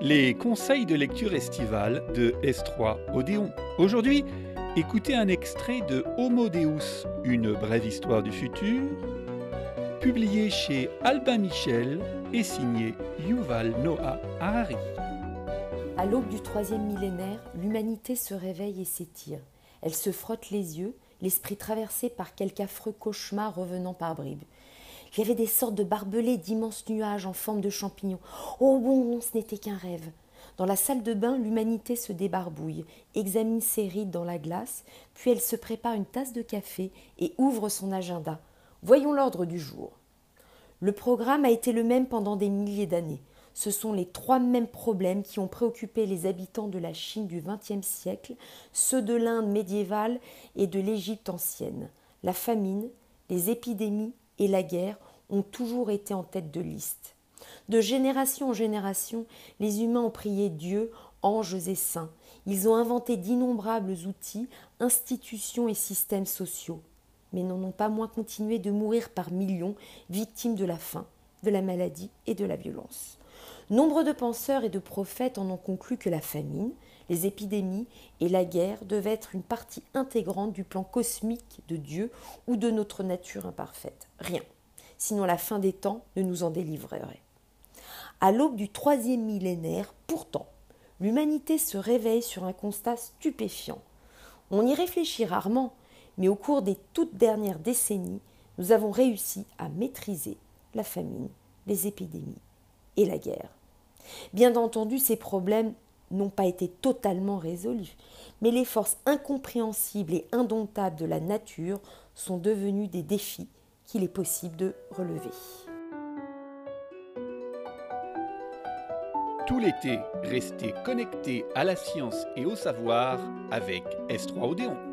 les conseils de lecture estivale de S3 Odéon. Aujourd'hui, écoutez un extrait de Homo Deus, une brève histoire du futur, publié chez Albin Michel et signé Yuval Noah Harari. À l'aube du troisième millénaire, l'humanité se réveille et s'étire. Elle se frotte les yeux, l'esprit traversé par quelque affreux cauchemar revenant par bribes. Il y avait des sortes de barbelés, d'immenses nuages en forme de champignons. Oh bon, ce n'était qu'un rêve. Dans la salle de bain, l'humanité se débarbouille, examine ses rides dans la glace, puis elle se prépare une tasse de café et ouvre son agenda. Voyons l'ordre du jour. Le programme a été le même pendant des milliers d'années. Ce sont les trois mêmes problèmes qui ont préoccupé les habitants de la Chine du XXe siècle, ceux de l'Inde médiévale et de l'Égypte ancienne. La famine, les épidémies et la guerre ont toujours été en tête de liste. De génération en génération, les humains ont prié Dieu, anges et saints. Ils ont inventé d'innombrables outils, institutions et systèmes sociaux, mais n'en ont pas moins continué de mourir par millions, victimes de la faim, de la maladie et de la violence. Nombre de penseurs et de prophètes en ont conclu que la famine, les épidémies et la guerre devaient être une partie intégrante du plan cosmique de Dieu ou de notre nature imparfaite. Rien. Sinon la fin des temps ne nous en délivrerait. À l'aube du troisième millénaire, pourtant, l'humanité se réveille sur un constat stupéfiant. On y réfléchit rarement, mais au cours des toutes dernières décennies, nous avons réussi à maîtriser la famine, les épidémies et la guerre. Bien entendu, ces problèmes n'ont pas été totalement résolus, mais les forces incompréhensibles et indomptables de la nature sont devenues des défis qu'il est possible de relever. Tout l'été, restez connectés à la science et au savoir avec S3 Odéon.